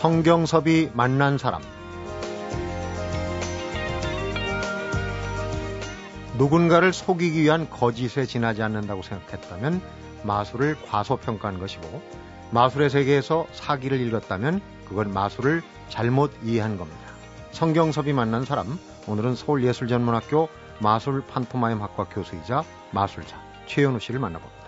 성경섭이 만난 사람 누군가를 속이기 위한 거짓에 지나지 않는다고 생각했다면 마술을 과소평가한 것이고 마술의 세계에서 사기를 읽었다면 그건 마술을 잘못 이해한 겁니다. 성경섭이 만난 사람 오늘은 서울예술전문학교 마술 판토마임 학과 교수이자 마술사 최현우 씨를 만나봅니다.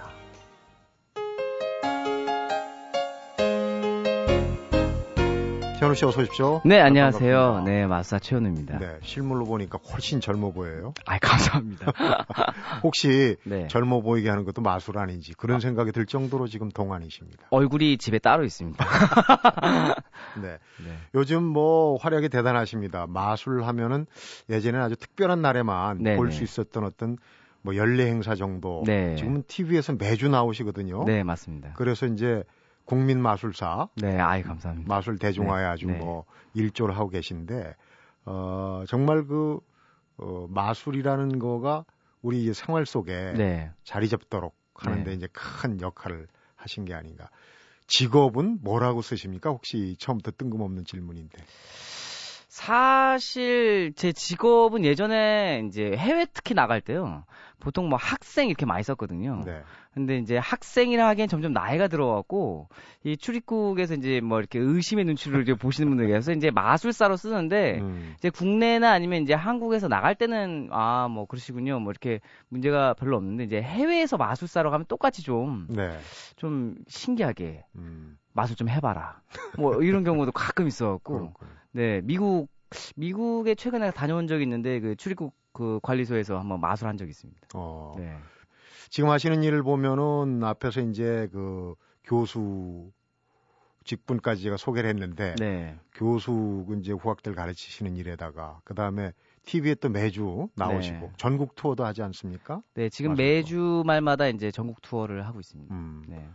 최현우 씨 어서 오십시오. 네, 안녕하세요. 반갑습니다. 네, 마사 최현우입니다. 네, 실물로 보니까 훨씬 젊어 보여요. 아, 감사합니다. 혹시 네. 젊어 보이게 하는 것도 마술 아닌지 그런 아. 생각이 들 정도로 지금 동안이십니다. 얼굴이 집에 따로 있습니다. 네. 네. 요즘 뭐 활약이 대단하십니다. 마술 하면은 예전에 아주 특별한 날에만 네, 볼수 네. 있었던 어떤 뭐 연례 행사 정도. 네. 지금은 TV에서 매주 나오시거든요. 네, 맞습니다. 그래서 이제 국민 마술사. 네, 아이 감사합니다. 마술 대중화에 네, 아주 네. 뭐 일조를 하고 계신데 어 정말 그 어, 마술이라는 거가 우리 생활 속에 네. 자리 잡도록 하는데 네. 이제 큰 역할을 하신 게 아닌가. 직업은 뭐라고 쓰십니까? 혹시 처음부터 뜬금없는 질문인데. 사실 제 직업은 예전에 이제 해외 특히 나갈 때요. 보통 뭐 학생 이렇게 많이 썼거든요. 네. 근데 이제 학생이라 하기엔 점점 나이가 들어왔고 이 출입국에서 이제 뭐 이렇게 의심의 눈치를 이제 보시는 분들 계셔서 이제 마술사로 쓰는데 음. 이제 국내나 아니면 이제 한국에서 나갈 때는 아 뭐 그러시군요. 뭐 이렇게 문제가 별로 없는데 이제 해외에서 마술사로 가면 똑같이 좀좀 네. 좀 신기하게 음. 마술 좀 해봐라. 뭐 이런 경우도 가끔 있어갖고 네 미국 미국에 최근에 다녀온 적이 있는데 그 출입국 그 관리소에서 한번 마술 한 적이 있습니다. 어. 네. 지금 하시는 일을 보면은 앞에서 이제 그 교수 직분까지 제가 소개를 했는데 네. 교수 이제 후학들 가르치시는 일에다가 그 다음에 TV에 또 매주 나오시고 네. 전국 투어도 하지 않습니까? 네, 지금 매주 말마다 이제 전국 투어를 하고 있습니다. 음. 네.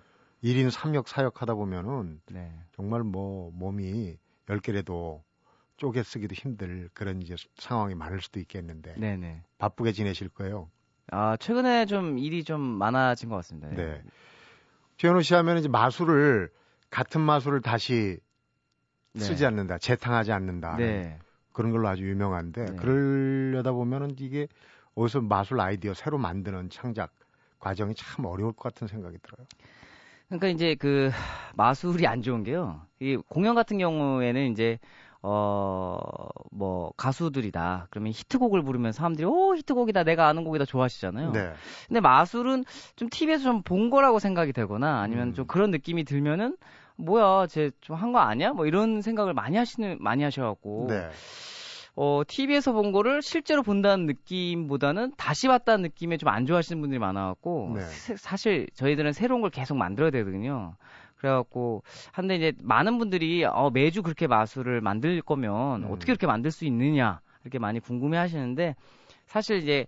1인 3역 4역 하다 보면은 네. 정말 뭐 몸이 10개라도 쪼개 쓰기도 힘들 그런 이제 상황이 많을 수도 있겠는데 네네. 바쁘게 지내실 거예요. 아 최근에 좀 일이 좀 많아진 것 같습니다. 네. 최현우 씨 하면 이제 마술을 같은 마술을 다시 네. 쓰지 않는다, 재탕하지 않는다. 네. 그런 걸로 아주 유명한데 네. 그러려다 보면은 이게 어디서 마술 아이디어 새로 만드는 창작 과정이 참 어려울 것 같은 생각이 들어요. 그러니까 이제 그 마술이 안 좋은 게요. 이 공연 같은 경우에는 이제 어, 뭐, 가수들이다. 그러면 히트곡을 부르면 사람들이, 오, 히트곡이다. 내가 아는 곡이다. 좋아하시잖아요. 네. 근데 마술은 좀 TV에서 좀 본 거라고 생각이 되거나 아니면 음. 좀 그런 느낌이 들면은, 뭐야, 쟤 좀 한 거 아니야? 뭐 이런 생각을 많이 하시는, 많이 하셔 갖고. 네. 어, TV에서 본 거를 실제로 본다는 느낌보다는 다시 봤다는 느낌에 좀 안 좋아하시는 분들이 많아갖고. 네. 사실 저희들은 새로운 걸 계속 만들어야 되거든요. 그래갖고 한데 이제 많은 분들이 어, 매주 그렇게 마술을 만들 거면 음. 어떻게 그렇게 만들 수 있느냐 이렇게 많이 궁금해하시는데 사실 이제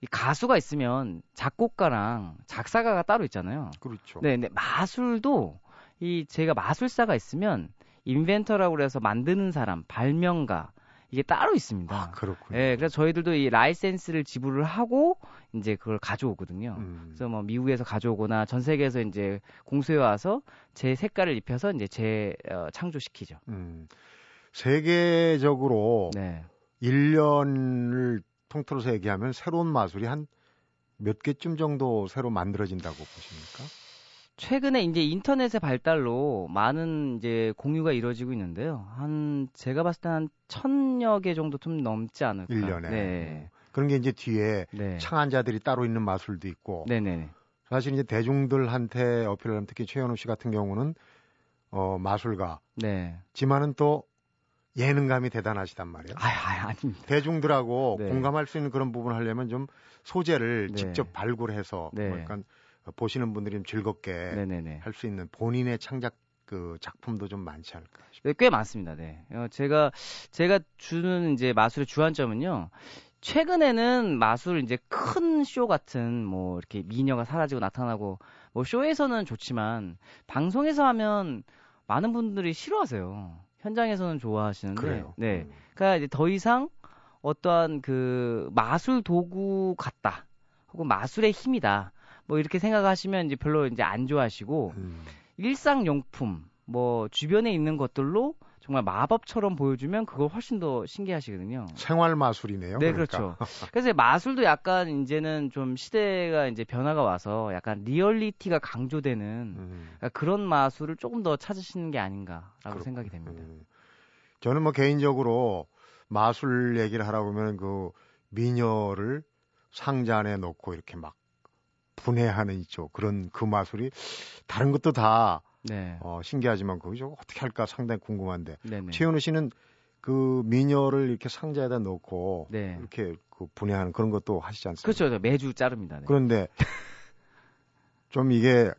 이 가수가 있으면 작곡가랑 작사가가 따로 있잖아요. 그렇죠. 네, 근데 마술도 이 제가 마술사가 있으면 인벤터라고 그래서 만드는 사람, 발명가 이게 따로 있습니다. 아, 그렇군요. 예, 그래서 저희들도 이 라이센스를 지불을 하고 이제 그걸 가져오거든요. 음. 그래서 뭐 미국에서 가져오거나 전 세계에서 이제 공수해 와서 제 색깔을 입혀서 이제 재 어, 창조시키죠. 음. 세계적으로 네. 1년을 통틀어서 얘기하면 새로운 마술이 한 몇 개쯤 정도 새로 만들어진다고 보십니까? 최근에 이제 인터넷의 발달로 많은 이제 공유가 이루어지고 있는데요. 한 제가 봤을 때 한 천여 개 정도 좀 넘지 않을까. 1년에. 네. 그런 게 이제 뒤에 네. 창안자들이 따로 있는 마술도 있고. 네네. 사실 이제 대중들한테 어필을 하면 특히 최현우 씨 같은 경우는 어 마술가. 네. 지만은 또 예능감이 대단하시단 말이에요. 아, 아 아닙니다. 대중들하고 네. 공감할 수 있는 그런 부분을 하려면 좀 소재를 네. 직접 발굴해서 네. 뭐 약간 보시는 분들이 좀 즐겁게 할 수 있는 본인의 창작 그 작품도 좀 많지 않을까 싶어요. 네, 꽤 많습니다. 네. 어, 제가 제가 주는 이제 마술의 주안점은요. 최근에는 마술 이제 큰 쇼 같은 뭐 이렇게 미녀가 사라지고 나타나고 뭐 쇼에서는 좋지만 방송에서 하면 많은 분들이 싫어하세요. 현장에서는 좋아하시는데 그래요. 네. 음. 그러니까 이제 더 이상 어떠한 그 마술 도구 같다. 혹은 마술의 힘이다. 뭐 이렇게 생각하시면 이제 별로 이제 안 좋아하시고 음. 일상용품 뭐 주변에 있는 것들로 정말 마법처럼 보여주면 그걸 훨씬 더 신기하시거든요. 생활 마술이네요. 네, 그러니까. 그렇죠. 그래서 마술도 약간 이제는 좀 시대가 이제 변화가 와서 약간 리얼리티가 강조되는 음, 그러니까 그런 마술을 조금 더 찾으시는 게 아닌가라고 그렇군요. 생각이 됩니다. 음. 저는 뭐 개인적으로 마술 얘기를 하라고 하면 그 미녀를 상자 안에 넣고 이렇게 막 분해하는 있죠. 그런 그 마술이 다른 것도 다 네. 어, 신기하지만 그거 어떻게 할까 상당히 궁금한데 네네. 최현우 씨는 그 미녀를 이렇게 상자에다 넣고 네. 이렇게 그 분해하는 그런 것도 하시지 않습니까? 그렇죠. 매주 자릅니다. 네. 그런데 좀 이게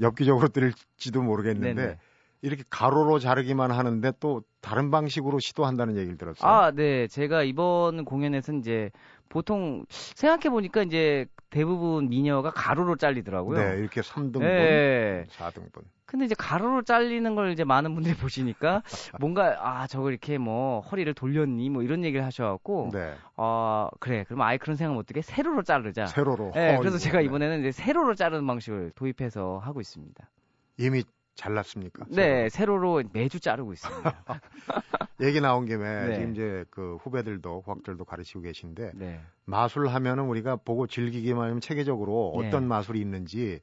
엽기적으로 들릴지도 모르겠는데 네네. 이렇게 가로로 자르기만 하는데 또 다른 방식으로 시도한다는 얘기를 들었어요. 아, 네. 제가 이번 공연에서 이제 보통 생각해 보니까 이제 대부분 미녀가 가로로 잘리더라고요. 네, 이렇게 3등분, 네. 4등분. 근데 이제 가로로 잘리는 걸 이제 많은 분들이 보시니까 뭔가 아 저걸 이렇게 뭐 허리를 돌렸니 뭐 이런 얘기를 하셔갖고 네, 어 그래 그럼 아예 그런 생각 못 들게 세로로 자르자. 세로로. 네, 어, 그래서. 제가 네. 이번에는 이제 세로로 자르는 방식을 도입해서 하고 있습니다. 이미 잘랐습니까? 네, 세로로 매주 자르고 있습니다. 얘기 나온 김에 네. 지금 이제 그 후배들도 후학들도 가르치고 계신데 네, 마술 하면은 우리가 보고 즐기기만 하면 체계적으로 네. 어떤 마술이 있는지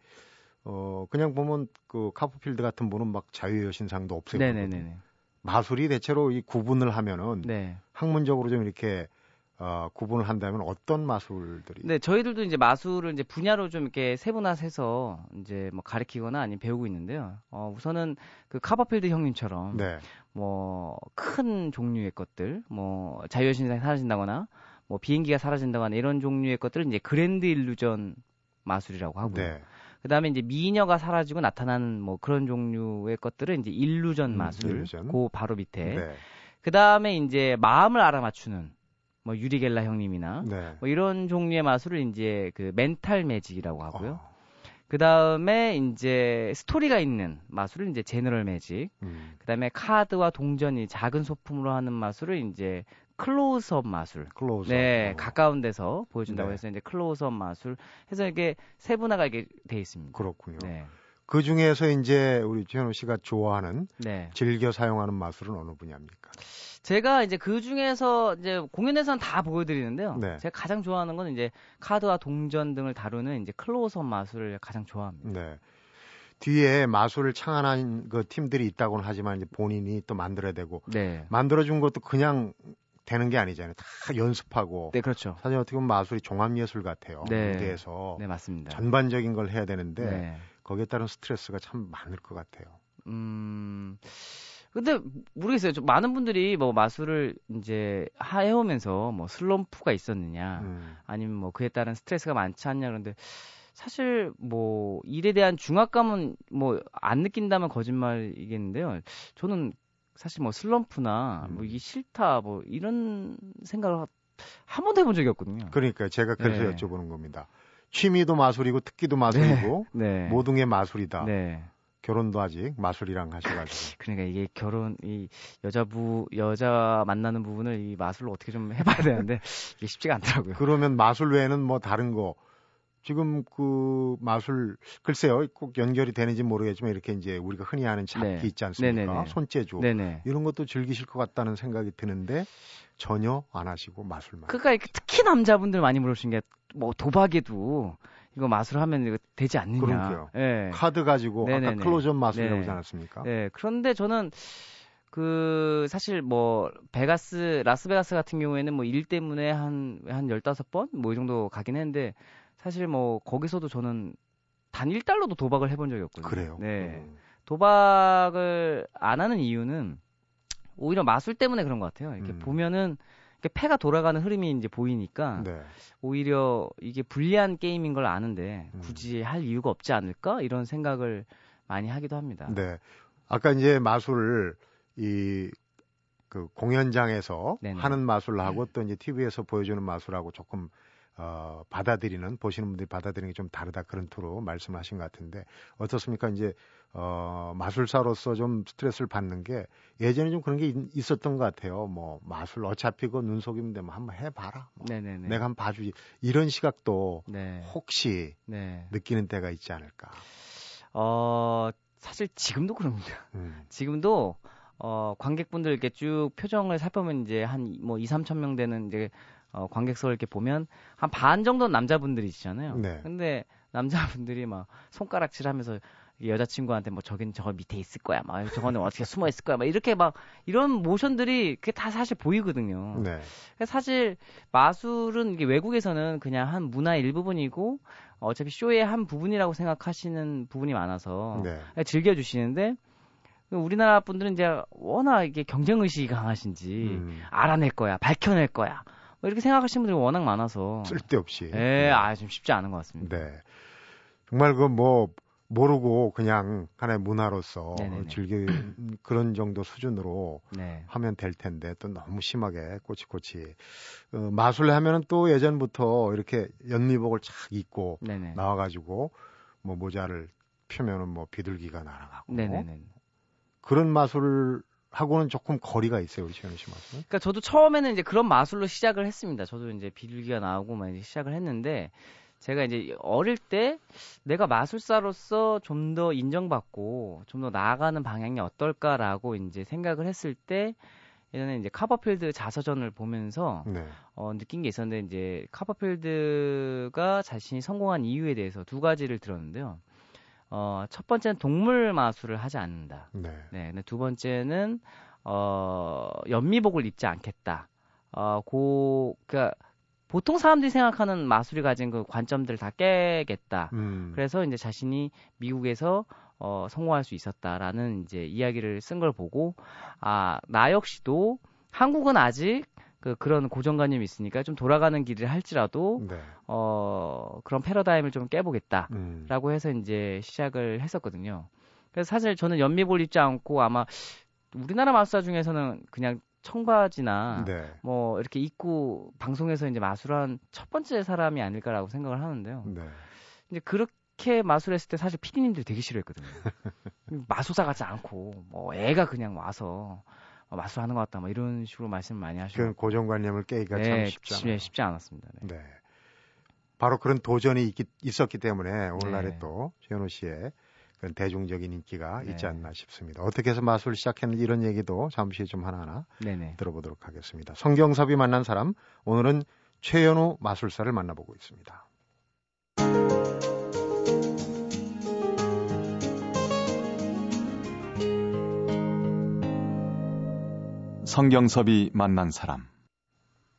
어 그냥 보면 그 카프필드 같은 분은 막 자유의 여신상도 없애고 네네네. 마술이 대체로 이 구분을 하면은 네. 학문적으로 좀 이렇게 어 구분을 한다면 어떤 마술들이 네, 저희들도 이제 마술을 이제 분야로 좀 이렇게 세분화해서 이제 뭐 가르치거나 아니면 배우고 있는데요. 어, 우선은 그 카버필드 형님처럼 네. 뭐큰 종류의 것들, 뭐 자유여신상이 사라진다거나 뭐 비행기가 사라진다거나 이런 종류의 것들을 이제 그랜드 일루전 마술이라고 하고요. 네. 그다음에 이제 미녀가 사라지고 나타나는 뭐 그런 종류의 것들은 이제 illusion 음, 마술. illusion. 그 바로 밑에. 네. 그다음에 이제 마음을 알아맞추는 뭐 유리겔라 형님이나 네. 뭐 이런 종류의 마술을 이제 그 mental magic이라고 하고요. 어, 그 다음에 이제 스토리가 있는 마술을 이제 general magic. 음, 그 다음에 카드와 동전이 작은 소품으로 하는 마술을 이제 클로즈업 마술. close. 네, 어. 가까운 데서 보여준다고 네. 해서 이제 클로즈업 마술 해서 이게 세분화가 이게 돼 있습니다. 그렇군요. 네. 그 중에서 이제 우리 최현우 씨가 좋아하는 네. 즐겨 사용하는 마술은 어느 분야입니까? 제가 이제 그 중에서 이제 공연에서는 다 보여드리는데요. 네. 제가 가장 좋아하는 건 이제 카드와 동전 등을 다루는 이제 클로즈업 마술을 가장 좋아합니다. 네. 뒤에 마술을 창안한 그 팀들이 있다고는 하지만 이제 본인이 또 만들어야 되고 네. 만들어준 것도 그냥 되는 게 아니잖아요. 다 연습하고 네, 그렇죠. 사실 어떻게 보면 마술이 종합 예술 같아요. 네. 무대에서 네, 맞습니다. 전반적인 걸 해야 되는데 네. 거기에 따른 스트레스가 참 많을 것 같아요. 음. 근데 모르겠어요. 좀 많은 분들이 뭐 마술을 이제 해오면서 뭐 슬럼프가 있었느냐, 음. 아니면 뭐 그에 따른 스트레스가 많지 않냐 그런데 사실 뭐 일에 대한 중압감은 뭐 안 느낀다면 거짓말이겠는데요. 저는 사실 뭐 슬럼프나 뭐 음. 이게 싫다 뭐 이런 생각을 한 번도 해본 적이 없거든요. 그러니까 제가 그래서 네. 여쭤보는 겁니다. 취미도 마술이고 특기도 마술이고 네. 모든 게 마술이다. 네. 결혼도 아직 마술이랑 하셔가지고. 그러니까 이게 결혼 이 여자부 여자 만나는 부분을 이 마술로 어떻게 좀 해봐야 되는데 이게 쉽지가 않더라고요. 그러면 마술 외에는 뭐 다른 거 지금 그 마술 글쎄요 꼭 연결이 되는지 모르겠지만 이렇게 이제 우리가 흔히 아는 잡기 네. 있지 않습니까? 네네네. 손재주 네네. 이런 것도 즐기실 것 같다는 생각이 드는데 전혀 안 하시고 마술만. 그러니까 특히 남자분들 많이 물으시는 게 뭐 도박에도 이거 마술 하면 이거 되지 않느냐. 그러게요. 예. 카드 가지고 아까 네네네. 클로즈업 마술이라고 네네. 하지 않았습니까? 예. 그런데 저는 그 사실 뭐 베가스 라스베가스 같은 경우에는 뭐 일 때문에 한한 15번 뭐 이 정도 가긴 했는데 사실 뭐 거기서도 저는 단 1달러도 도박을 해본 적이 없거든요. 그래요. 네. 음. 도박을 안 하는 이유는 오히려 마술 때문에 그런 것 같아요. 이렇게 음. 보면은 이렇게 패가 돌아가는 흐름이 이제 보이니까 네. 오히려 이게 불리한 게임인 걸 아는데 음. 굳이 할 이유가 없지 않을까 이런 생각을 많이 하기도 합니다. 네. 아까 이제 마술을 이 그 공연장에서 네네. 음. 하는 마술하고 또 이제 TV에서 보여주는 마술하고 조금 어 받아들이는 보시는 분들이 받아들이는 게 좀 다르다 그런 투로 말씀하신 것 같은데 어떻습니까? 이제 어 마술사로서 좀 스트레스를 받는 게 예전에 좀 그런 게 있, 었던것 같아요. 뭐 마술 어차피 그 눈속이면 되면 한번 해봐라. 뭐 네네네. 내가 한번 봐주지 이런 시각도 네. 혹시 네. 느끼는 때가 있지 않을까? 어 사실 지금도 그럽니다. 음. 지금도 어 관객분들 이렇게 쭉 표정을 살펴보면 이제 한 뭐 2, 3천 명 되는 이제 어 관객석을 이렇게 보면 한 반 정도는 남자분들이시잖아요. 네. 근데 남자분들이 막 손가락질 하면서 여자친구한테 뭐 저긴 저거 밑에 있을 거야. 막 저거는 어떻게 숨어 있을 거야. 막 이렇게 막 이런 모션들이 그게 다 사실 보이거든요. 네. 사실 마술은 이게 외국에서는 그냥 한 문화의 일부분이고 어차피 쇼의 한 부분이라고 생각하시는 부분이 많아서 네. 즐겨주시는데 우리나라 분들은 이제 워낙 이게 경쟁 의식이 강하신지 음. 알아낼 거야, 밝혀낼 거야. 뭐 이렇게 생각하시는 분들이 워낙 많아서 쓸데없이. 예, 네. 아, 좀 쉽지 않은 것 같습니다. 네. 정말 그 뭐 모르고 그냥 하나의 문화로서 네네네. 즐기 그런 정도 수준으로 네. 하면 될 텐데 또 너무 심하게 꼬치꼬치 어, 마술 하면은 또 예전부터 이렇게 연미복을 착 입고 네네. 나와가지고 뭐 모자를 펴면은 뭐 비둘기가 날아가고 네네네. 그런 마술 하고는 조금 거리가 있어요, 우리 최현 씨 마술. 그러니까 저도 처음에는 이제 그런 마술로 시작을 했습니다. 저도 이제 비둘기가 나오고 막 이제 시작을 했는데 제가 이제 어릴 때 내가 마술사로서 좀 더 인정받고 좀 더 나아가는 방향이 어떨까라고 이제 생각을 했을 때 예전에 이제 카버필드 자서전을 보면서 네. 어, 느낀 게 있었는데 이제 카버필드가 자신이 성공한 이유에 대해서 두 가지를 들었는데요. 어, 첫 번째는 동물 마술을 하지 않는다. 네. 네. 근데 두 번째는 어, 연미복을 입지 않겠다. 어, 고, 그니까, 보통 사람들이 생각하는 마술이 가진 그 관점들을 다 깨겠다. 음. 그래서 이제 자신이 미국에서 어, 성공할 수 있었다라는 이제 이야기를 쓴 걸 보고 아, 나 역시도 한국은 아직 그 그런 고정관념이 있으니까 좀 돌아가는 길을 할지라도 네. 어 그런 패러다임을 좀 깨보겠다라고 음. 해서 이제 시작을 했었거든요. 그래서 사실 저는 연미볼 입지 않고 아마 우리나라 마술사 중에서는 그냥 청바지나 네. 뭐 이렇게 입고 방송에서 이제 마술한 첫 번째 사람이 아닐까라고 생각을 하는데요. 네. 이제 그렇게 마술했을 때 사실 피디님들이 되게 싫어했거든요. 마술사 같지 않고 뭐 애가 그냥 와서 마술하는 것 같다 뭐 이런 식으로 말씀 많이 하시고 그 고정관념을 깨기가 네, 참 쉽지 않아요. 쉽지 않았습니다. 네. 네. 바로 그런 도전이 있기, 있었기 때문에 오늘날에 네. 또 최현우 씨의 그런 대중적인 인기가 네. 있지 않나 싶습니다. 어떻게 해서 마술 시작했는지 이런 얘기도 잠시 좀 하나하나 네네. 들어보도록 하겠습니다. 성경섭이 만난 사람 오늘은 최현우 마술사를 만나보고 있습니다. 성경섭이 만난 사람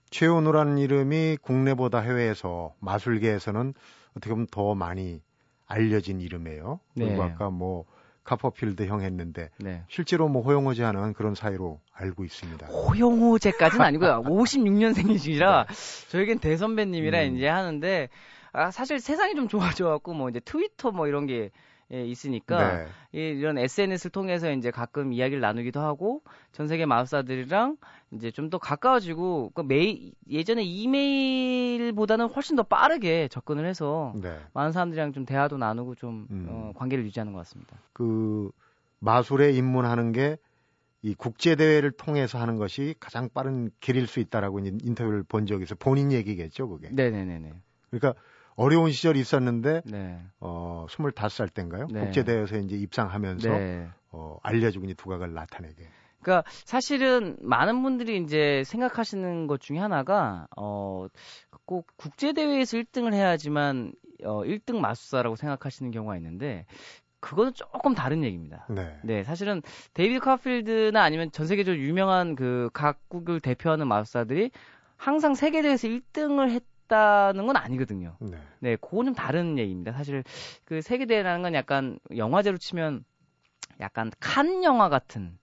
최현우라는 이름이 국내보다 해외에서 마술계에서는 어떻게 보면 더 많이 알려진 이름이에요. 네. 그리고 아까 뭐 카퍼필드 형 했는데 네. 실제로 뭐 호영호제 하는 그런 사이로 알고 있습니다. 호영호제까지는 아니고요. 56년생이시라 네. 저에겐 대선배님이라 음. 이제 하는데 아 사실 세상이 좀 좋아져갖고 뭐 이제 트위터 뭐 이런 게 예, 있으니까 네. 이런 SNS를 통해서 이제 가끔 이야기를 나누기도 하고 전 세계 마술사들이랑 이제 좀 더 가까워지고 그 메일 예전에 이메일보다는 훨씬 더 빠르게 접근을 해서 네. 많은 사람들이랑 좀 대화도 나누고 좀 음. 어, 관계를 유지하는 것 같습니다. 그 마술에 입문하는 게 이 국제 대회를 통해서 하는 것이 가장 빠른 길일 수 있다라고 인터뷰를 본 적이 있어요. 본인 얘기겠죠, 그게. 네 네 네 네. 그러니까 어려운 시절이 있었는데 네. 어 25살 때인가요? 네. 국제 대회에서 이제 입상하면서 네. 어 알려주고 이제 두각을 나타내게. 그러니까 사실은 많은 분들이 이제 생각하시는 것 중에 하나가 어 꼭 국제 대회에서 1등을 해야지만 어 1등 마술사라고 생각하시는 경우가 있는데 그거는 조금 다른 얘기입니다. 네. 네 사실은 데이비드 카필드나 아니면 전 세계적으로 유명한 그 각국을 대표하는 마술사들이 항상 세계 대회에서 1등을 했 했다는 건 아니거든요. 네. 네, 그건 좀 다른 얘기입니다. 사실 그 세계대회라는 건 약간 영화제로 치면 약간 칸 영화 같은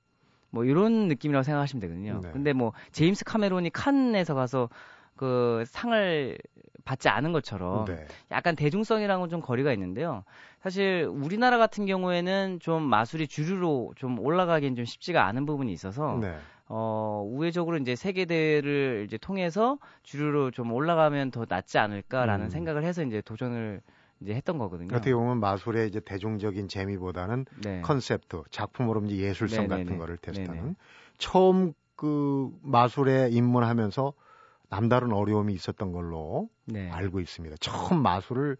뭐 이런 느낌이라고 생각하시면 되거든요. 네. 근데 뭐 제임스 카메론이 칸에서 가서 그 상을 받지 않은 것처럼 네. 약간 대중성이랑은 좀 거리가 있는데요. 사실 우리나라 같은 경우에는 좀 마술이 주류로 좀 올라가기엔 좀 쉽지가 않은 부분이 있어서 네. 어, 우회적으로 이제 세계 대회를 이제 통해서 주류로 좀 올라가면 더 낫지 않을까라는 음. 생각을 해서 이제 도전을 이제 했던 거거든요. 어떻게 보면 마술의 이제 대중적인 재미보다는 네. 컨셉트, 작품으로 이제 예술성 네네네. 같은 거를 테스트하는 네네. 처음 그 마술에 입문하면서 남다른 어려움이 있었던 걸로 네. 알고 있습니다. 처음 마술을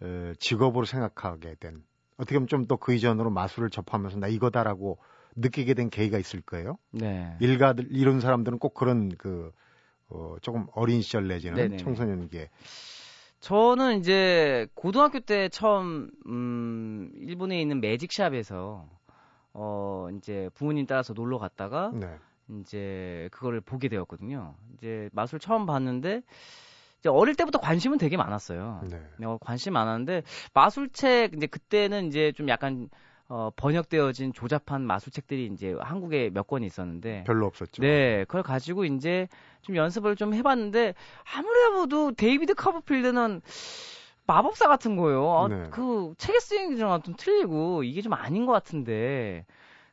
어, 직업으로 생각하게 된 어떻게 보면 좀더그 이전으로 마술을 접하면서 나 이거다라고 느끼게 된 계기가 있을 거예요. 네. 일가들 이런 사람들은 꼭 그런 그 어, 조금 어린 시절 내지는 네네네. 청소년기에 저는 이제 고등학교 때 처음 음 일본에 있는 매직샵에서 어 이제 부모님 따라서 놀러 갔다가 네. 이제 그거를 보게 되었거든요. 이제 마술 처음 봤는데 이제 어릴 때부터 관심은 되게 많았어요. 네. 어, 관심 많았는데 마술책 이제 그때는 이제 좀 약간 어 번역되어진 조잡한 마술책들이 이제 한국에 몇 권 있었는데 별로 없었죠. 네, 그걸 가지고 이제 좀 연습을 좀 해봤는데 아무리 해봐도 데이비드 카퍼필드는 마법사 같은 거예요. 아, 네. 그 책에 쓰인 거랑 좀 틀리고 이게 좀 아닌 것 같은데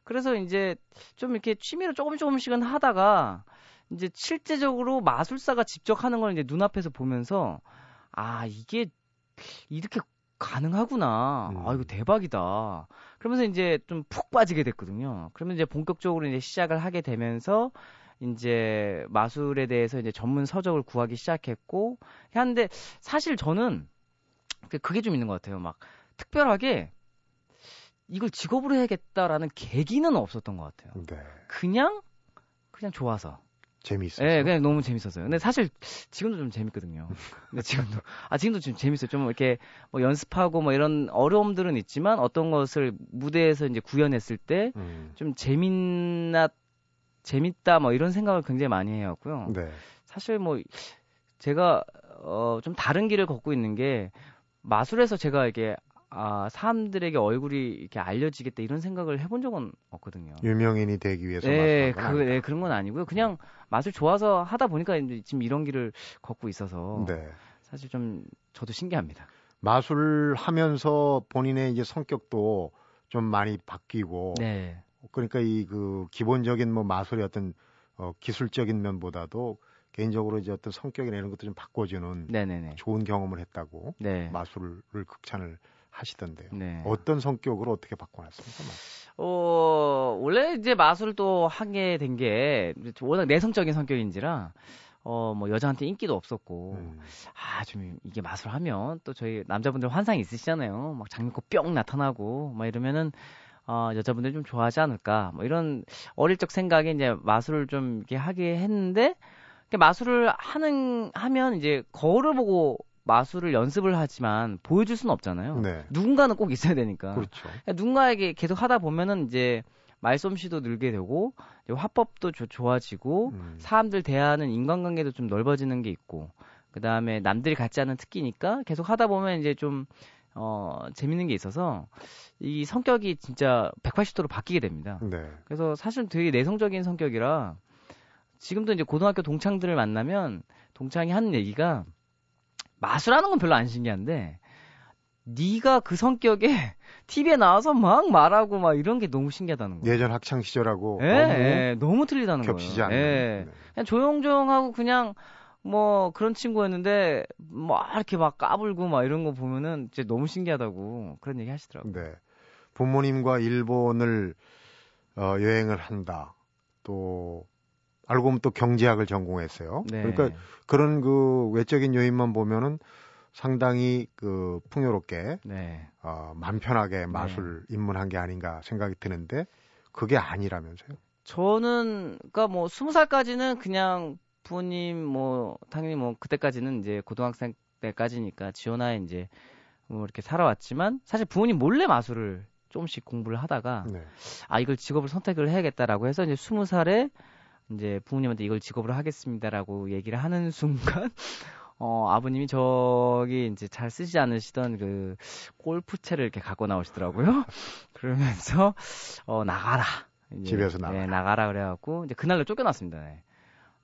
그래서 이제 좀 이렇게 취미로 조금 조금씩은 하다가 이제 실제적으로 마술사가 직접 하는 걸 이제 눈앞에서 보면서 아 이게 이렇게 가능하구나. 음. 아 이거 대박이다. 그러면서 이제 좀 푹 빠지게 됐거든요. 그러면 이제 본격적으로 이제 시작을 하게 되면서 이제 마술에 대해서 이제 전문 서적을 구하기 시작했고 하는데 사실 저는 그- 그게 좀 있는 것 같아요. 막 특별하게 이걸 직업으로 해야겠다라는 계기는 없었던 것 같아요. 네. 그냥 그냥 좋아서. 재미있어요. 예, 그냥 너무 재밌었어요. 근데 사실 지금도 좀 재밌거든요. 근데 지금도 아 지금도 좀 재밌어요. 좀 이렇게 뭐 연습하고 뭐 이런 어려움들은 있지만 어떤 것을 무대에서 이제 구현했을 때좀 음. 재밌나 재밌다 뭐 이런 생각을 굉장히 많이 해왔고요. 네. 사실 뭐 제가 어 좀 다른 길을 걷고 있는 게 마술에서 제가 이게 아 사람들에게 얼굴이 이렇게 알려지겠다 이런 생각을 해본 적은 없거든요. 유명인이 되기 위해서 네, 그. 네, 그런 건 아니고요. 그냥 마술 좋아서 하다 보니까 이제 지금 이런 길을 걷고 있어서 네. 사실 좀 저도 신기합니다. 마술을 하면서 본인의 이제 성격도 좀 많이 바뀌고 네, 그러니까 이 그 기본적인 뭐 마술의 어떤 어 기술적인 면보다도 개인적으로 이제 어떤 성격이나 이런 것도 좀 바꿔주는 네, 네, 네. 좋은 경험을 했다고 네. 마술을 극찬을 하시던데요. 네. 어떤 성격으로 어떻게 바꿔놨습니까? 어, 원래 이제 마술을 또 하게 된 게 워낙 내성적인 성격인지라 어, 뭐 여자한테 인기도 없었고 음, 아, 좀 이게 마술 하면 또 저희 남자분들 환상이 있으시잖아요. 막 장미꽃 뿅 나타나고 막 이러면은 어, 여자분들이 좀 좋아하지 않을까. 뭐 이런 어릴 적 생각에 이제 마술을 좀 이렇게 하게 했는데 마술을 하는 하면 이제 거울을 보고 마술을 연습을 하지만 보여줄 수는 없잖아요. 네. 누군가는 꼭 있어야 되니까. 그렇죠. 그러니까 누군가에게 계속 하다 보면은 이제 말솜씨도 늘게 되고 화법도 조- 좋아지고 음, 사람들 대하는 인간관계도 좀 넓어지는 게 있고 그 다음에 남들이 갖지 않은 특기니까 계속 하다 보면 이제 좀 어, 재밌는 게 있어서 이 성격이 진짜 180도로 바뀌게 됩니다. 네. 그래서 사실 되게 내성적인 성격이라 지금도 이제 고등학교 동창들을 만나면 동창이 하는 얘기가 마술하는 건 별로 안 신기한데 네가 그 성격에 TV에 나와서 막 말하고 막 이런 게 너무 신기하다는 거예요. 예전 학창 시절하고 예, 너무 예, 너무 틀리다는 겹치지 거예요. 않는. 예. 네. 그냥 조용조용하고 그냥 뭐 그런 친구였는데 막 이렇게 막 까불고 막 이런 거 보면은 진짜 너무 신기하다고 그런 얘기 하시더라고요. 네. 부모님과 일본을 어, 여행을 한다. 또 알고 보면 또 경제학을 전공했어요. 네. 그러니까 그런 그 외적인 요인만 보면은 상당히 그 풍요롭게 네. 어, 맘 편하게 마술 입문한 게 아닌가 생각이 드는데 그게 아니라면서요. 저는 그러니까 뭐 스무 살까지는 그냥 부모님 뭐 당연히 뭐 그때까지는 이제 고등학생 때까지니까 지원하에 이제 뭐 이렇게 살아왔지만 사실 부모님 몰래 마술을 조금씩 공부를 하다가 네. 아 이걸 직업을 선택을 해야겠다라고 해서 이제 스무 살에 이제 부모님한테 이걸 직업으로 하겠습니다라고 얘기를 하는 순간 어 아버님이 저기 이제 잘 쓰지 않으시던 그 골프채를 이렇게 갖고 나오시더라고요. 그러면서 어 나가라. 이제, 집에서 나가라. 네, 나가라 그래갖고 이제 그날로 쫓겨났습니다. 네.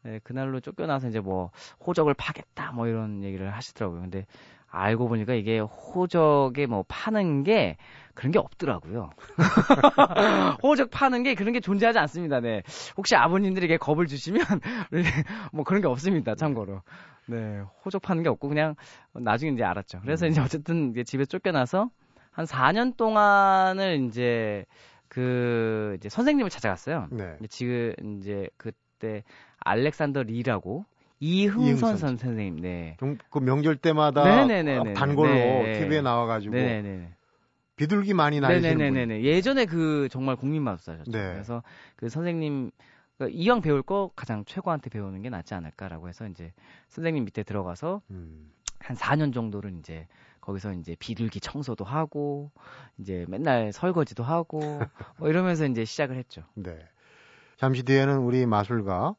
네, 그날로 쫓겨나서 이제 뭐 호적을 파겠다 뭐 이런 얘기를 하시더라고요. 근데 알고 보니까 이게 호적에 뭐 파는 게 그런 게 없더라고요. 호적 파는 게 그런 게 존재하지 않습니다. 네. 혹시 아버님들에게 겁을 주시면 뭐 그런 게 없습니다. 참고로. 네. 호적 파는 게 없고 그냥 나중에 이제 알았죠. 그래서 이제 어쨌든 집에 쫓겨나서 한 4년 동안을 이제 그 이제 선생님을 찾아갔어요. 네. 지금 이제 그때 알렉산더 리라고 이흥선 이흥선 선 선생님. 네. 좀그 명절 때마다 네네네네. 단골로 네. TV에 나와가지고 네네네. 비둘기 많이 나시는 네네네네. 예전에 그 정말 국민 마술사셨죠. 네. 그래서 그 선생님 그러니까 이왕 배울 거 가장 최고한테 배우는 게 낫지 않을까라고 해서 이제 선생님 밑에 들어가서 음. 한 4년 정도를 이제 거기서 이제 비둘기 청소도 하고 이제 맨날 설거지도 하고 뭐 이러면서 이제 시작을 했죠. 네. 잠시 뒤에는 우리 마술가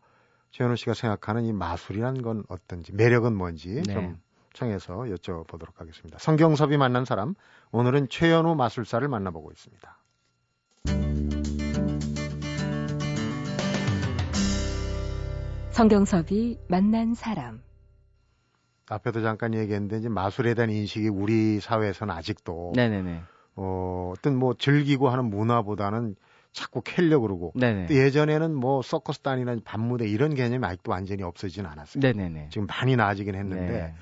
최현우 씨가 생각하는 이 마술이란 건 어떤지 매력은 뭔지 네. 좀 청해서 여쭤보도록 하겠습니다. 성경섭이 만난 사람 오늘은 최현우 마술사를 만나보고 있습니다. 성경섭이 만난 사람. 앞에도 잠깐 얘기했는데 이제 마술에 대한 인식이 우리 사회에서는 아직도 네네네. 어, 어떤 뭐 즐기고 하는 문화보다는 자꾸 캘려 그러고 네네. 또 예전에는 뭐 서커스단이나 밤무대 이런 개념이 아직도 완전히 없어지진 않았어요. 네네네. 지금 많이 나아지긴 했는데 네.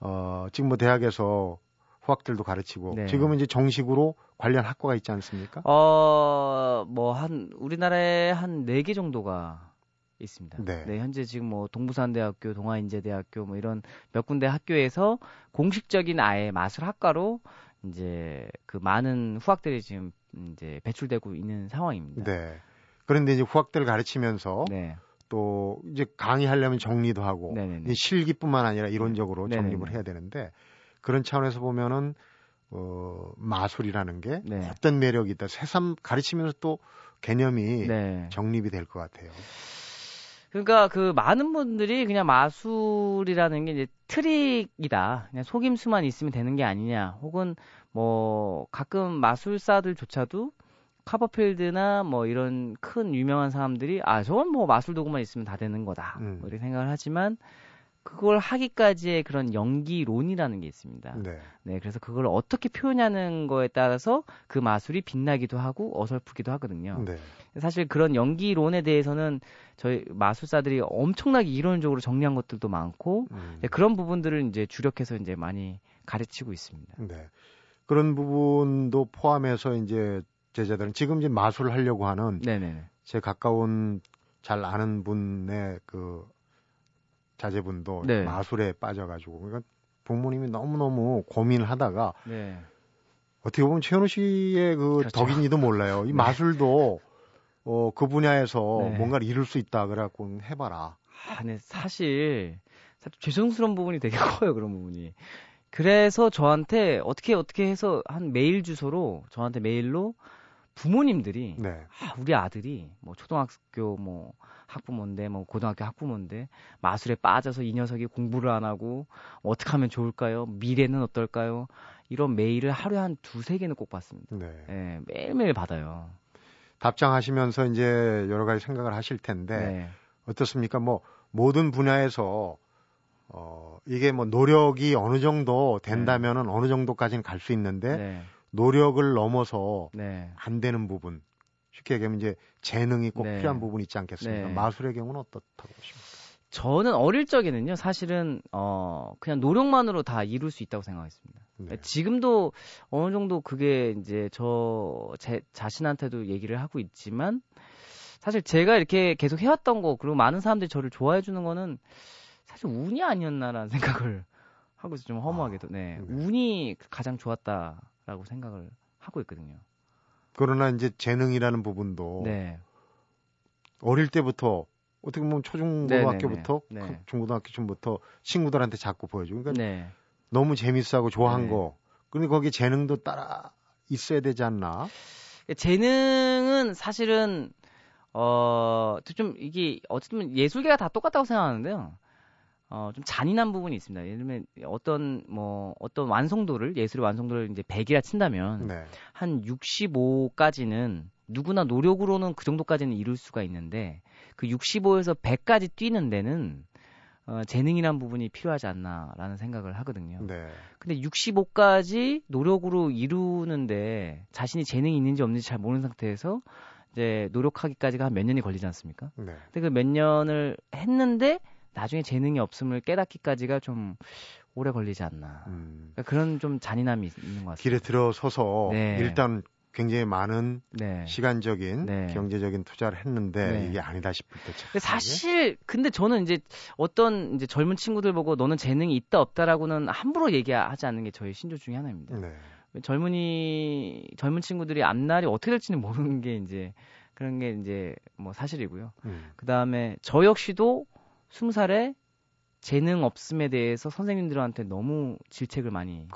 어, 지금 뭐 대학에서 후학들도 가르치고 네. 지금은 이제 정식으로 관련 학과가 있지 않습니까? 어, 뭐, 한, 우리나라에 한 네 개 정도가 있습니다. 네. 현재 지금 뭐, 동부산대학교, 동아인제대학교, 뭐, 이런 몇 군데 학교에서 공식적인 아예 마술학과로 이제 그 많은 후학들이 지금 이제 배출되고 있는 상황입니다. 네. 그런데 이제 후학들 가르치면서 네. 또 이제 강의하려면 정리도 하고 네네네. 실기뿐만 아니라 이론적으로 네네네. 정립을 해야 되는데 그런 차원에서 보면은 어, 마술이라는 게 네. 어떤 매력이 있다. 새삼 가르치면서 또 개념이 네. 정립이 될 것 같아요. 그러니까 그 많은 분들이 그냥 마술이라는 게 이제 트릭이다. 그냥 속임수만 있으면 되는 게 아니냐. 혹은 뭐 가끔 마술사들조차도 카버필드나 뭐 이런 큰 유명한 사람들이 아 저건 뭐 마술 도구만 있으면 다 되는 거다. 음. 뭐 이렇게 생각을 하지만 그걸 하기까지의 그런 연기론이라는 게 있습니다. 네. 네, 그래서 그걸 어떻게 표현하는 거에 따라서 그 마술이 빛나기도 하고 어설프기도 하거든요. 네. 사실 그런 연기론에 대해서는 저희 마술사들이 엄청나게 이론적으로 정리한 것들도 많고 음. 네, 그런 부분들을 이제 주력해서 이제 많이 가르치고 있습니다. 네. 그런 부분도 포함해서 이제 제자들은 지금 이제 마술을 하려고 하는 네네네. 제 가까운 잘 아는 분의 그 자제분도 네. 마술에 빠져가지고 그러니까 부모님이 너무너무 고민을 하다가 네. 어떻게 보면 최현우 씨의 그 그렇죠. 덕인지도 몰라요. 이 네. 마술도 어, 그 분야에서 네. 뭔가를 이룰 수 있다 그래갖고 해봐라. 아, 근데 사실, 사실 죄송스러운 부분이 되게 커요, 그런 부분이. 그래서 저한테 어떻게 어떻게 해서 한 메일 주소로 저한테 메일로 부모님들이 네. 아, 우리 아들이 뭐 초등학교 뭐 학부모인데 뭐 고등학교 학부모인데 마술에 빠져서 이 녀석이 공부를 안 하고 어떻게 하면 좋을까요? 미래는 어떨까요? 이런 메일을 하루에 한 두세 개는 꼭 받습니다. 네. 예, 매일매일 받아요. 답장하시면서 이제 여러 가지 생각을 하실 텐데 네. 어떻습니까? 뭐 모든 분야에서 어 이게 뭐 노력이 어느 정도 된다면은 어느 정도까지는 갈 수 있는데 네. 노력을 넘어서 네. 안 되는 부분 쉽게 얘기하면 이제 재능이 꼭 네. 필요한 부분이 있지 않겠습니까? 네. 마술의 경우는 어떻다고 보십니까? 저는 어릴 적에는요, 사실은, 어, 그냥 노력만으로 다 이룰 수 있다고 생각했습니다. 네. 지금도 어느 정도 그게 이제 저, 제 자신한테도 얘기를 하고 있지만, 사실 제가 이렇게 계속 해왔던 거, 그리고 많은 사람들이 저를 좋아해주는 거는 사실 운이 아니었나라는 생각을 하고 있어요. 좀 허무하게도. 네. 네. 운이 가장 좋았다 라고 생각을 하고 있거든요. 그러나 이제 재능이라는 부분도 네. 어릴 때부터 어떻게 보면 초중고등학교부터 네, 네, 네. 그 중고등학교 쯤부터 친구들한테 자꾸 보여주고 그러니까 네. 너무 재밌어하고 좋아한 네. 거 근데 거기 재능도 따라 있어야 되지 않나? 재능은 사실은 어, 좀 이게 어쨌든 예술계가 다 똑같다고 생각하는데요. 어, 좀 잔인한 부분이 있습니다. 예를 들면 어떤 뭐 어떤 완성도를 예술의 완성도를 이제 100이라 친다면 네. 한 65까지는 누구나 노력으로는 그 정도까지는 이룰 수가 있는데 그 65에서 100까지 뛰는 데는 어, 재능이란 부분이 필요하지 않나라는 생각을 하거든요. 네. 근데 65까지 노력으로 이루는데 자신이 재능이 있는지 없는지 잘 모르는 상태에서 이제 노력하기까지가 한 몇 년이 걸리지 않습니까? 네. 근데 그 몇 년을 했는데 나중에 재능이 없음을 깨닫기까지가 좀 오래 걸리지 않나. 음. 그러니까 그런 좀 잔인함이 있는 것 같습니다. 길에 들어서서 네. 일단 굉장히 많은 네. 시간적인 네. 경제적인 투자를 했는데 네. 이게 아니다 싶을 때 참. 사실 근데 저는 이제 어떤 이제 젊은 친구들 보고 너는 재능이 있다 없다라고는 함부로 얘기하지 않는 게 저의 신조 중에 하나입니다. 네. 젊은이 젊은 친구들이 앞날이 어떻게 될지는 모르는 게 이제 그런 게 이제 뭐 사실이고요. 음. 그 다음에 저 역시도 스무 살에 재능 없음에 대해서 선생님들한테 너무 질책을 많이.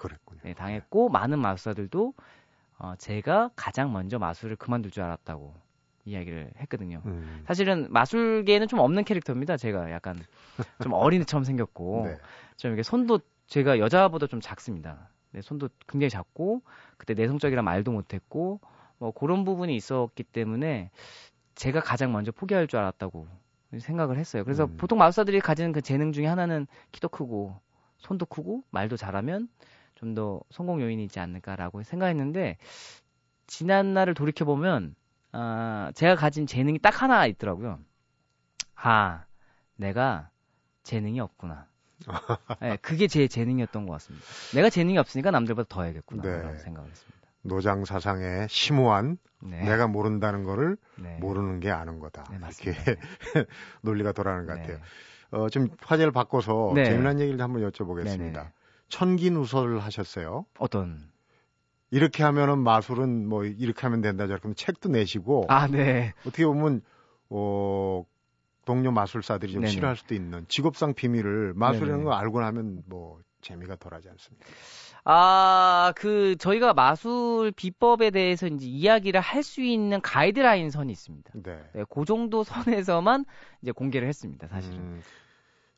네, 당했고 많은 마술사들도 어, 제가 가장 먼저 마술을 그만둘 줄 알았다고 이야기를 했거든요. 음. 사실은 마술계에는 좀 없는 캐릭터입니다. 제가 약간 좀 어린애처럼 생겼고 네. 좀 이게 손도 제가 여자보다 좀 작습니다. 네, 손도 굉장히 작고 그때 내성적이라 말도 못했고 뭐 그런 부분이 있었기 때문에 제가 가장 먼저 포기할 줄 알았다고 생각을 했어요. 그래서 음. 보통 마술사들이 가지는 그 재능 중에 하나는 키도 크고 손도 크고 말도 잘하면 좀 더 성공 요인이 있지 않을까라고 생각했는데 지난 날을 돌이켜 보면 아, 제가 가진 재능이 딱 하나 있더라고요. 아, 내가 재능이 없구나. 네, 그게 제 재능이었던 것 같습니다. 내가 재능이 없으니까 남들보다 더 해야겠구나. 네. 라고 생각을 했습니다. 노장 사상의 심오한 네. 내가 모른다는 거를 네. 모르는 게 아는 거다. 네, 이렇게 맞습니다. 논리가 돌아가는 것 네. 같아요. 어, 좀 화제를 바꿔서 네. 재미난 얘기를 한번 여쭤보겠습니다. 네네. 천기누설을 하셨어요. 어떤? 이렇게 하면은 마술은 뭐 이렇게 하면 된다 저렇게 하면 책도 내시고 아, 네. 어떻게 보면 어 동료 마술사들이 좀 네네. 싫어할 수도 있는 직업상 비밀을 마술이라는. 거 알고 나면 뭐 재미가 덜하지 않습니까? 아, 그, 저희가 마술 비법에 대해서 이제 이야기를 할 수 있는 가이드라인 선이 있습니다. 네. 네, 그 정도 선에서만 이제 공개를 했습니다, 사실은. 음,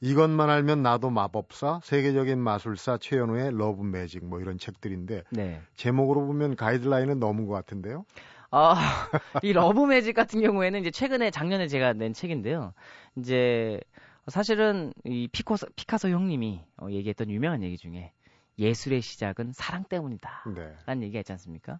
이것만 알면 나도 마법사, 세계적인 마술사 최현우의 Love Magic 뭐 이런 책들인데 네. 제목으로 보면 가이드라인은 넘은 것 같은데요. 아, 이 Love Magic 같은 경우에는 이제 최근에 작년에 제가 낸 책인데요. 이제 사실은 이 피코서, 피카소 형님이 어, 얘기했던 유명한 얘기 중에 예술의 시작은 사랑 때문이다. 네. 라는 얘기가 있지 않습니까?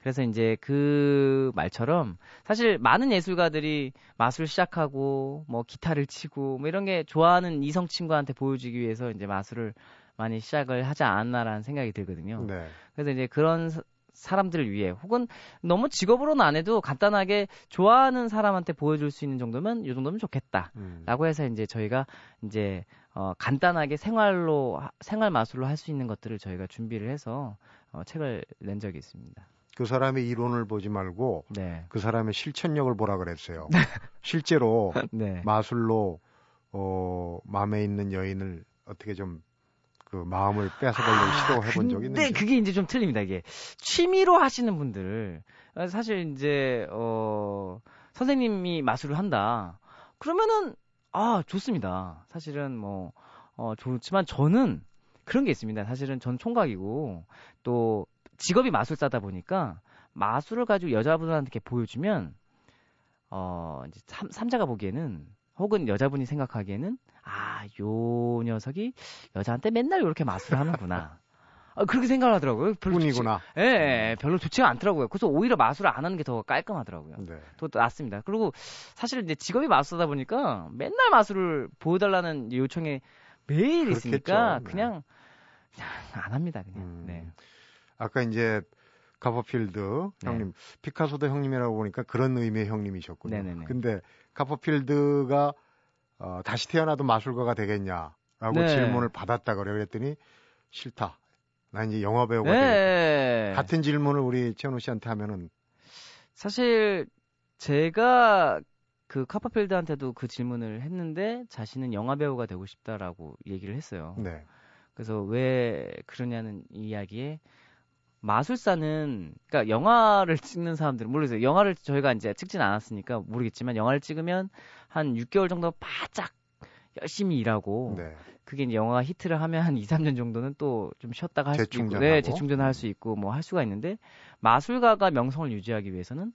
그래서 이제 그 말처럼 사실 많은 예술가들이 마술 시작하고 뭐 기타를 치고 뭐 이런 게 좋아하는 이성 친구한테 보여주기 위해서 이제 마술을 많이 시작을 하지 않았나라는 생각이 들거든요. 네. 그래서 이제 그런 사- 사람들을 위해 혹은 너무 직업으로는 안 해도 간단하게 좋아하는 사람한테 보여줄 수 있는 정도면 이 정도면 좋겠다. 음. 라고 해서 이제 저희가 이제 어 간단하게 생활로 하- 생활 마술로 할 수 있는 것들을 저희가 준비를 해서 어 책을 낸 적이 있습니다. 그 사람의 이론을 보지 말고 네. 그 사람의 실천력을 보라 그랬어요. 실제로 네. 마술로 어 마음에 있는 여인을 어떻게 좀 그 마음을 뺏어보려고 시도해 본 적이 아, 근데. 그게 이제 좀 틀립니다. 이게 취미로 하시는 분들 어, 사실 이제 어 선생님이 마술을 한다. 그러면은 아 좋습니다. 사실은 뭐 어, 좋지만 저는 그런 게 있습니다. 사실은 전 총각이고 또 직업이 마술사다 보니까 마술을 가지고 여자분한테 이렇게 보여주면 어 이제 삼, 삼자가 보기에는 혹은 여자분이 생각하기에는 아, 요 녀석이 여자한테 맨날 이렇게 마술을 하는구나. 아, 그렇게 생각을 하더라고요. 별로 좋지- 뿐이구나. 예, 예, 별로 좋지가 않더라고요. 그래서 오히려 마술을 안 하는 게 더 깔끔하더라고요. 네. 더 낫습니다. 그리고 사실 이제 직업이 마술사다 보니까 맨날 마술을 보여달라는 요청에 매일 그렇겠죠. 있으니까 네. 그냥, 그냥 안 합니다. 그냥. 음. 네. 아까 이제 카퍼필드 네. 형님, 피카소도 형님이라고 보니까 그런 의미의 형님이셨군요. 네네네. 근데 카퍼필드가 어, 다시 태어나도 마술가가 되겠냐라고 네. 질문을 받았다 그래 그랬더니 싫다. 나 이제 영화 배우가 되겠다. 네. 같은 질문을 우리 최현우 씨한테 하면은 사실 제가 그 카퍼필드한테도 그 질문을 했는데 자신은 영화 배우가 되고 싶다라고 얘기를 했어요. 네. 그래서 왜 그러냐는 이야기에 마술사는 그러니까 영화를 찍는 사람들은 모르겠어요. 영화를 저희가 이제 찍진 않았으니까 모르겠지만 영화를 찍으면 한 6개월 정도 바짝 열심히 일하고 네. 그게 이제 영화가 히트를 하면 한 2, 3년 정도는 또 좀 쉬었다가 할 수도 있고. 네, 재충전을 할 수 있고 뭐 할 수가 있는데 마술가가 명성을 유지하기 위해서는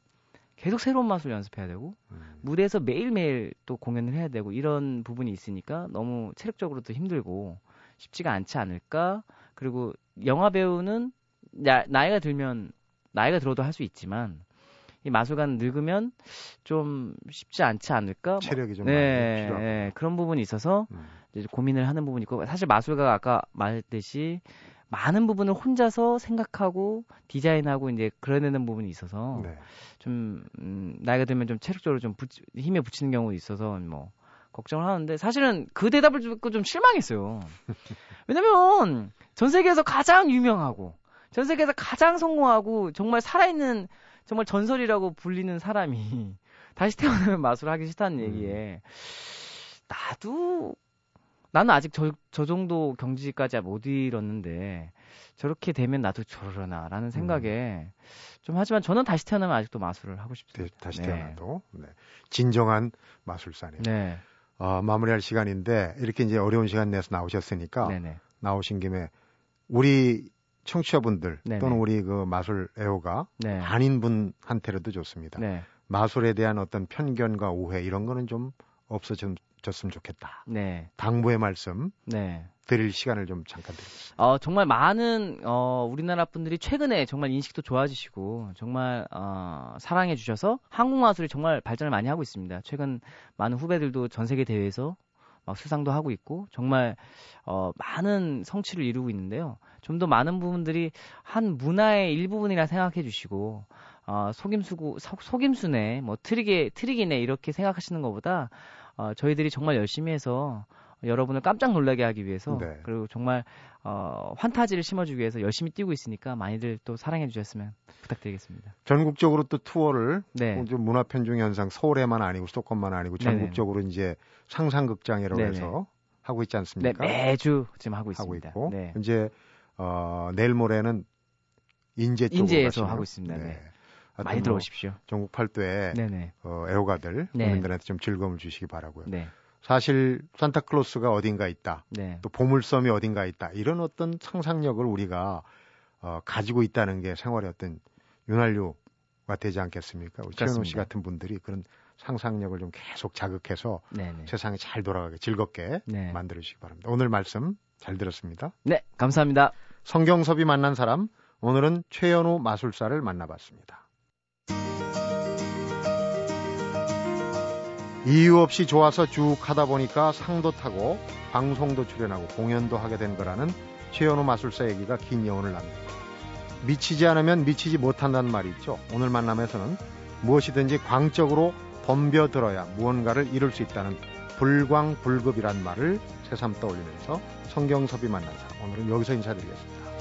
계속 새로운 마술 연습해야 되고 음. 무대에서 매일매일 또 공연을 해야 되고 이런 부분이 있으니까 너무 체력적으로도 힘들고 쉽지가 않지 않을까. 그리고 영화 배우는 나, 나이가 들면 나이가 들어도 할 수 있지만 이 마술가는 늙으면 좀 쉽지 않지 않을까. 뭐, 체력이 좀 네, 많이 필요하고. 네, 그런 부분이 있어서 음. 이제 고민을 하는 부분이 있고 사실 마술가가 아까 말했듯이 많은 부분을 혼자서 생각하고 디자인하고 이제 그려내는 부분이 있어서 네. 좀 음, 나이가 들면 좀 체력적으로 좀 붙- 힘에 붙이는 경우도 있어서 뭐 걱정을 하는데 사실은 그 대답을 듣고 좀 실망했어요. 왜냐면 전 세계에서 가장 유명하고 전 세계에서 가장 성공하고 정말 살아있는 정말 전설이라고 불리는 사람이 다시 태어나면 마술을 하기 싫다는 음. 얘기에 나도 나는 아직 저, 저 정도 경지까지 못 이뤘는데 저렇게 되면 나도 저러려나라는 생각에 좀 하지만 저는 다시 태어나면 아직도 마술을 하고 네, 싶습니다. 다시 네. 태어나도 네. 진정한 마술사네요. 네, 어, 마무리할 시간인데 이렇게 이제 어려운 시간 내서 나오셨으니까 네, 네, 나오신 김에 우리 청취자분들 네네. 또는 우리 그 마술 애호가 네, 아닌 분한테라도 좋습니다. 네, 마술에 대한 어떤 편견과 오해 이런 거는 좀 없어졌으면 좋겠다. 네, 당부의 말씀 네. 드릴 시간을 좀 잠깐 드리겠습니다. 어, 정말 많은 어, 우리나라 분들이 최근에 정말 인식도 좋아지시고 정말 어, 사랑해 주셔서 한국 마술이 정말 발전을 많이 하고 있습니다. 최근 많은 후배들도 전 세계 대회에서 막 수상도 하고 있고 정말 어, 많은 성취를 이루고 있는데요. 좀 더 많은 부분들이 한 문화의 일부분이라 생각해 주시고 어, 속임수고 속- 속임수네 뭐 트릭에 트릭이네 이렇게 생각하시는 것보다 어, 저희들이 정말 열심히 해서 여러분을 깜짝 놀라게 하기 위해서 네. 그리고 정말 어, 환타지를 심어주기 위해서 열심히 뛰고 있으니까 많이들 또 사랑해 주셨으면 부탁드리겠습니다. 전국적으로 또 투어를 네, 좀 문화 편중 현상 서울에만 아니고 수도권만 아니고 네네. 전국적으로 이제 상상극장이라고 네네. 해서 하고 있지 네 않습니까? 매주 지금 하고 하고 있습니다. 있고 네. 이제 어, 내일 모레는 인제 쪽으로 인제에서. 하고 있습니다. 네. 하여튼 많이 뭐 들어오십시오. 전국 팔도에 네네. 어, 애호가들 네. 국민들한테 좀 즐거움을 주시기 바라고요. 네. 사실 산타클로스가 어딘가 있다. 네. 또 보물섬이 어딘가 있다. 이런 어떤 상상력을 우리가 어, 가지고 있다는 게 생활의 어떤 윤활유가 되지 않겠습니까? 우리 최현우 씨. 같은 분들이 그런 상상력을 좀 계속 자극해서 네네. 세상이 잘 돌아가게 즐겁게 네. 만들어 주시기 바랍니다. 오늘 말씀 잘 들었습니다. 네, 감사합니다. 성경섭이 만난 사람 오늘은 최현우 마술사를 만나봤습니다. 이유 없이 좋아서 쭉 하다 보니까 상도 타고 방송도 출연하고 공연도 하게 된 거라는 최현우 마술사 얘기가 긴 여운을 남깁니다. 미치지 않으면 미치지 못한다는 말이 있죠. 오늘 만남에서는 무엇이든지 광적으로 덤벼들어야 무언가를 이룰 수 있다는 불광불급이란 말을 새삼 떠올리면서 성경섭이 만난 사람 오늘은 여기서 인사드리겠습니다.